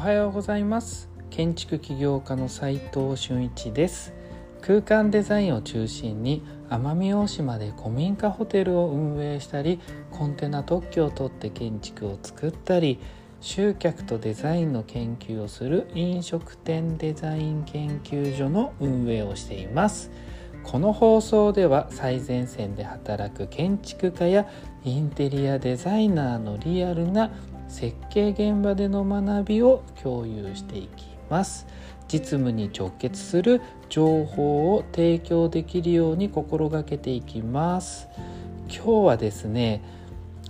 はようございます。建築起業家の斉藤俊一です。空間デザインを中心に奄美大島で古民家ホテルを運営したりコンテナ特許を取って建築を作ったり集客とデザインの研究をする飲食店デザイン研究所の運営をしています。この放送では最前線で働く建築家やインテリアデザイナーのリアルな設計現場での学びを共有していきます。実務に直結する情報を提供できるように心がけていきます。今日はですね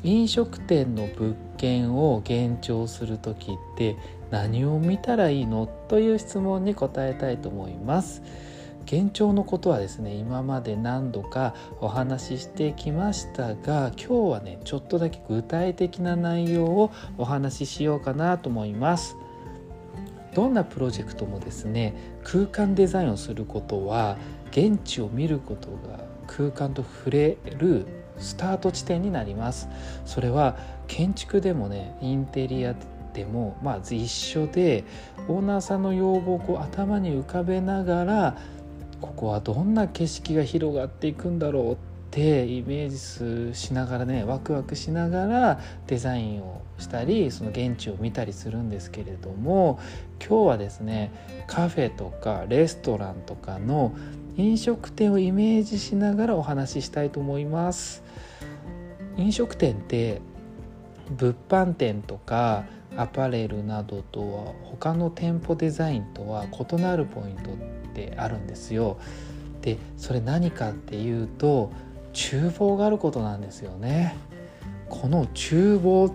飲食店の物件を現調する時って何を見たらいいの？という質問に答えたいと思います。幻聴のことはですね今まで何度かお話ししてきましたが今日はねちょっとだけ具体的な内容をお話ししようかなと思います。どんなプロジェクトもですね空間デザインをすることは現地を見ることが空間と触れるスタート地点になります。それは建築でもねインテリアでもまず一緒でオーナーさんの要望をこう頭に浮かべながらここはどんな景色が広がっていくんだろうってイメージしながらねワクワクしながらデザインをしたりその現地を見たりするんですけれども今日はですねカフェとかレストランとかの飲食店をイメージしながらお話ししたいと思います。飲食店って物販店とかアパレルなどとは他の店舗デザインとは異なるポイントってあるんですよ。でそれ何かっていうと厨房があることなんですよね。この厨房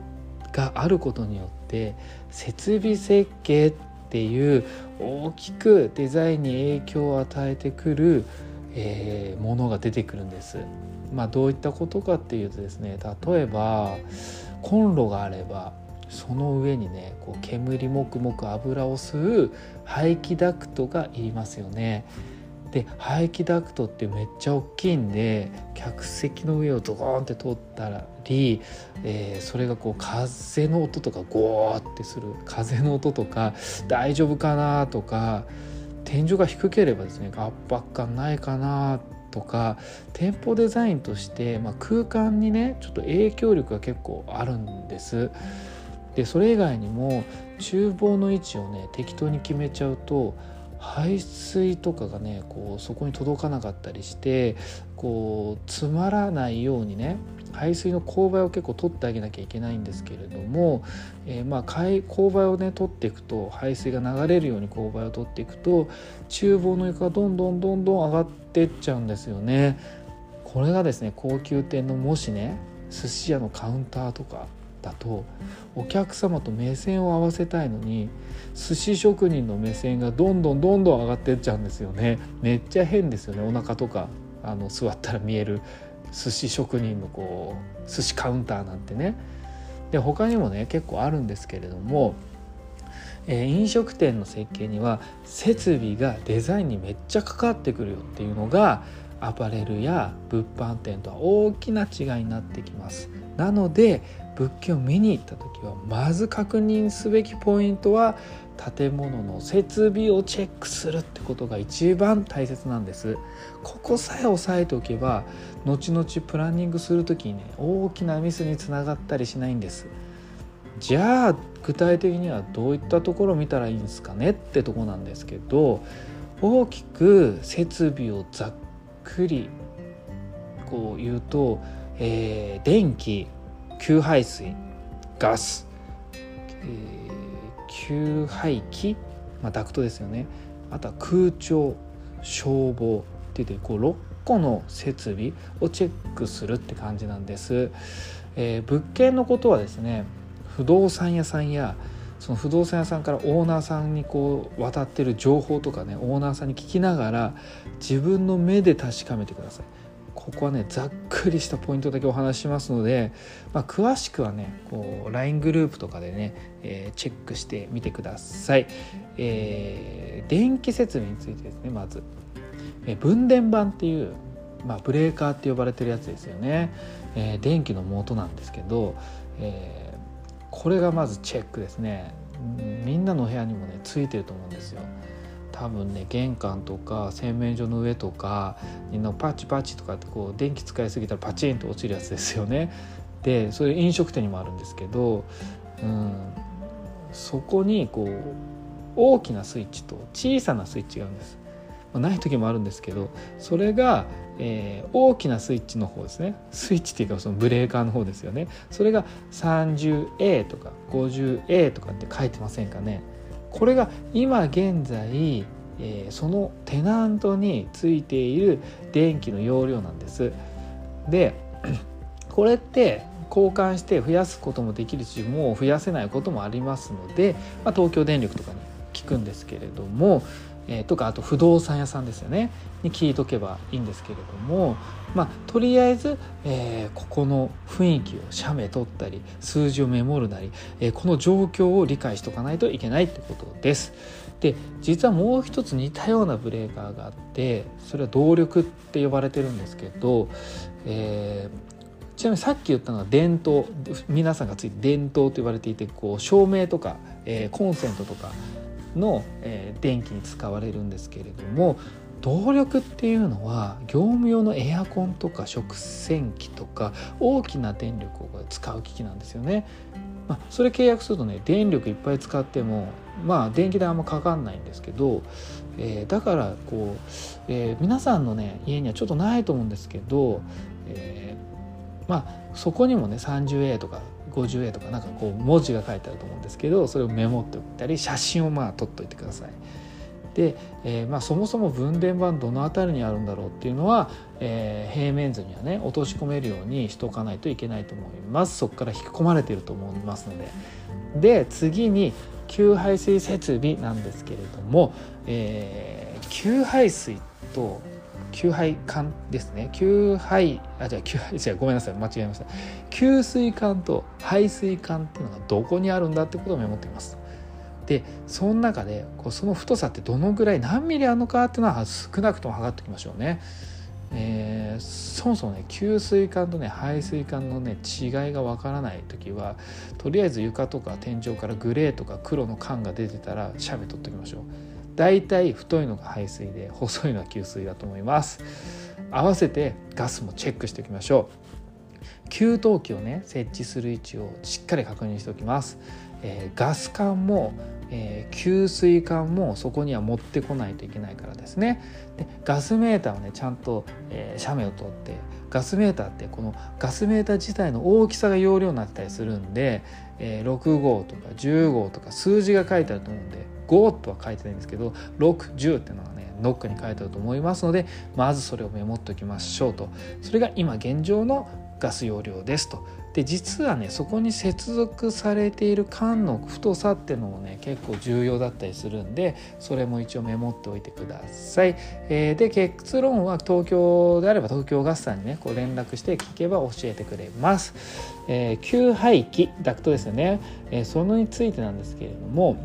があることによって設備設計っていう大きくデザインに影響を与えてくる、えー、ものが出てくるんです。まあ、どういったことかっていうとですね例えばコンロがあればその上にねこう煙もくもく油を吸う排気ダクトがいりますよね。で排気ダクトってめっちゃ大きいんで客席の上をドーンって通ったり、えー、それがこう風の音とかゴーってする風の音とか大丈夫かなとか天井が低ければですね圧迫感ないかなとか店舗デザインとして、まあ、空間にねちょっと影響力が結構あるんです。でそれ以外にも厨房の位置をね適当に決めちゃうと排水とかがねこうそこに届かなかったりしてこう詰まらないようにね排水の勾配を結構取ってあげなきゃいけないんですけれども、えー、まあ勾配をね取っていくと排水が流れるように勾配を取っていくと厨房の床がどんどんどんどん上がってっちゃうんですよね。これがですね高級店のもしね寿司屋のカウンターとかだとお客様と目線を合わせたいのに寿司職人の目線がどんどんどんどん上がってっちゃうんですよね。めっちゃ変ですよね。お腹とかあの座ったら見える寿司職人のこう寿司カウンターなんてね。で他にもね結構あるんですけれども、えー、飲食店の設計には設備がデザインにめっちゃかかってくるよっていうのがアパレルや物販店とは大きな違いになってきます。なので物件を見に行った時はまず確認すべきポイントは建物の設備をチェックするってことが一番大切なんです。ここさえ押さえておけば後々プランニングする時にね大きなミスにつながったりしないんです。じゃあ具体的にはどういったところを見たらいいんですかねってとこなんですけど大きく設備をざっくりこう言うと、えー、電気給排水ガス、えー、給排気、まあ、ダクトですよね。あとは空調消防って言ってこう6個の設備をチェックするって感じなんです、えー、物件のことはですね不動産屋さんやその不動産屋さんからオーナーさんにこう渡ってる情報とかねオーナーさんに聞きながら自分の目で確かめてください。ここはねざっくりしたポイントだけお話ししますので、まあ、詳しくはねこう LINE グループとかでね、えー、チェックしてみてください、えー、電気設備についてですねまず、えー、分電盤っていう、まあ、ブレーカーって呼ばれてるやつですよね、えー、電気の元なんですけど、えー、これがまずチェックですね。みんなの部屋にもねついてると思うんですよ。多分ね玄関とか洗面所の上とかみんなパチパチとかってこう電気使いすぎたらパチンと落ちるやつですよね。でそれ飲食店にもあるんですけど、うん、そこにこう大きなスイッチと小さなスイッチがあるんです。まあない時もあるんですけどそれが、えー、大きなスイッチの方ですねスイッチっていうかそのブレーカーの方ですよねそれが 30A とか 50A とかって書いてませんかねこれが今現在、え、そのテナントについている電気の容量なんです。で これって交換して増やすこともできるしもう増やせないこともありますので、まあ、東京電力とかに聞くんですけれども、えー、とかあと不動産屋さんですよねに聞いとけばいいんですけれども、まあ、とりあえず、えー、ここの雰囲気を写メ取ったり数字をメモるなり、えー、この状況を理解しとかないといけないってことです。で実はもう一つ似たようなブレーカーがあってそれは動力って呼ばれてるんですけど、えー、ちなみにさっき言ったのは電灯皆さんがついて電灯と言われていてこう照明とか、えー、コンセントとかの、えー、電気に使われるんですけれども動力っていうのは業務用のエアコンとか食洗機とか大きな電力を使う機器なんですよね。まあ、それ契約するとね電力いっぱい使ってもまあ電気代あんまかかんないんですけど、えー、だからこう、えー、皆さんのね家にはちょっとないと思うんですけど、えー、まあそこにもね 30A とか 50A とかなんかこう文字が書いてあると思うんですけどそれをメモっておいたり写真をまあ撮っといてください。で、えー、まあ、そもそも分電盤どの辺りにあるんだろうっていうのは、えー、平面図にはね落とし込めるようにしておかないといけないと思いますそこから引き込まれていると思いますのでで次に給排水設備なんですけれども、えー、給排水と給排管ですね給排あじゃあ給排じゃごめんなさい間違えました給水管と排水管っていうのがどこにあるんだってことをメモっていますでその中でこうその太さってどのぐらい何ミリあるのかっていうのは少なくとも測っておきましょうね。えー、そもそもね給水管とね排水管のね違いがわからない時はとりあえず床とか天井からグレーとか黒の管が出てたらシャベ取っておきましょう。大体太いのが排水で細いのは給水だと思います。合わせてガスもチェックしておきましょう。給湯器をね設置する位置をしっかり確認しておきます、えー、ガス管もえー、給水管もそこには持ってこないといけないからですね。でガスメーターをねちゃんと、えー、写メを取ってガスメーターってこのガスメーター自体の大きさが容量になったりするんで、えー、6号とか10号とか数字が書いてあると思うんで5とは書いてないんですけど610っていうのがねノックに書いてあると思いますのでまずそれをメモっておきましょうと。それが今現状のガス容量ですと。で実はねそこに接続されている管の太さっていうのもね結構重要だったりするんでそれも一応メモっておいてください、えー、で結論は東京であれば東京ガスさんにねこう連絡して聞けば教えてくれます、えー、給排気ダクトですよね、えー、そのについてなんですけれども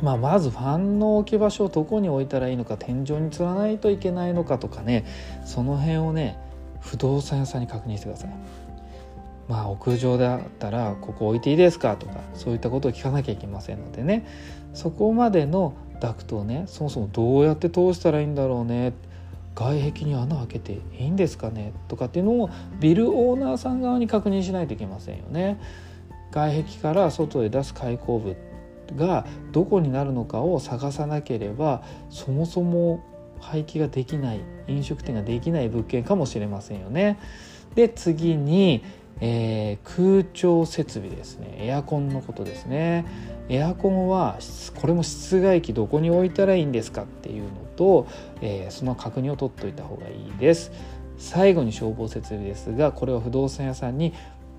まあ、まずファンの置き場所をどこに置いたらいいのか天井につらないといけないのかとかねその辺をね不動産屋さんに確認してください。まあ屋上だったらここ置いていいですかとかそういったことを聞かなきゃいけませんのでねそこまでのダクトをねそもそもどうやって通したらいいんだろうね外壁に穴開けていいんですかねとかっていうのをビルオーナーさん側に確認しないといけませんよね。外壁から外へ出す開口部がどこになるのかを探さなければそもそも廃棄ができない飲食店ができない物件かもしれませんよね。で次に、えー、空調設備ですねエアコンのことですね。エアコンはこれも室外機どこに置いたらいいんですかっていうのと、えー、その確認を取っておいた方がいいです。最後に消防設備ですがこれは不動産屋さんに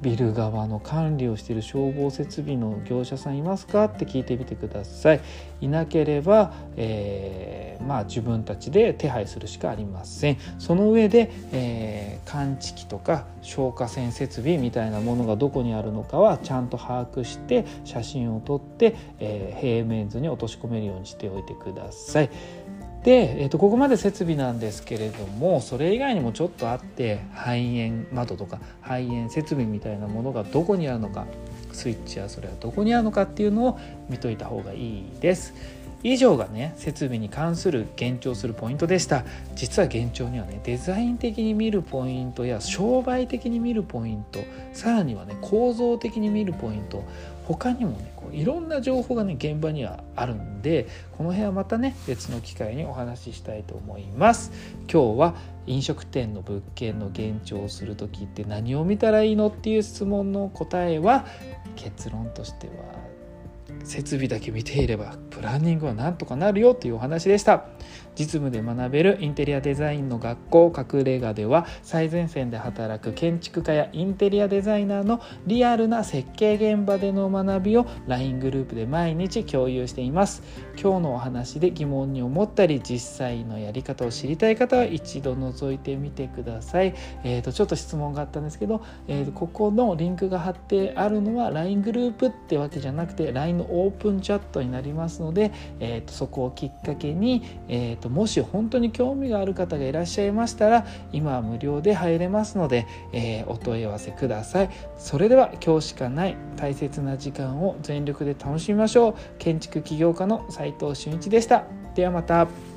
ビル側の管理をしている消防設備の業者さんいますか？って聞いてみてください。いなければ、えー、まあ、自分たちで手配するしかありません。その上で、えー、感知器とか消火栓設備みたいなものがどこにあるのかはちゃんと把握して写真を撮って、えー、平面図に落とし込めるようにしておいてください。で、えー、とここまで設備なんですけれどもそれ以外にもちょっとあって肺炎窓とか肺炎設備みたいなものがどこにあるのかスイッチやそれはどこにあるのかっていうのを見といた方がいいです。以上がね設備に関する幻聴するポイントでした。実は幻聴にはねデザイン的に見るポイントや商売的に見るポイントさらにはね構造的に見るポイント他にもねこういろんな情報がね現場にはあるんでこの辺はまたね別の機会にお話ししたいと思います。今日は飲食店の物件の幻聴をする時って何を見たらいいのっていう質問の答えは結論としては設備だけ見ていればプランニングはなんとかなるよというお話でした。実務で学べるインテリアデザインの学校隠れ家では最前線で働く建築家やインテリアデザイナーのリアルな設計現場での学びを LINE グループで毎日共有しています。今日のお話で疑問に思ったり実際のやり方を知りたい方は一度覗いてみてください。えーと、ちょっと質問があったんですけど、えーと、ここのリンクが貼ってあるのは LINE グループってわけじゃなくて LINE のオープンチャットになりますので、えーと、そこをきっかけに、えー、ともし本当に興味がある方がいらっしゃいましたら今は無料で入れますので、えー、お問い合わせください。それでは今日しかない大切な時間を全力で楽しみましょう。建築起業家の斉藤俊一でした。ではまた。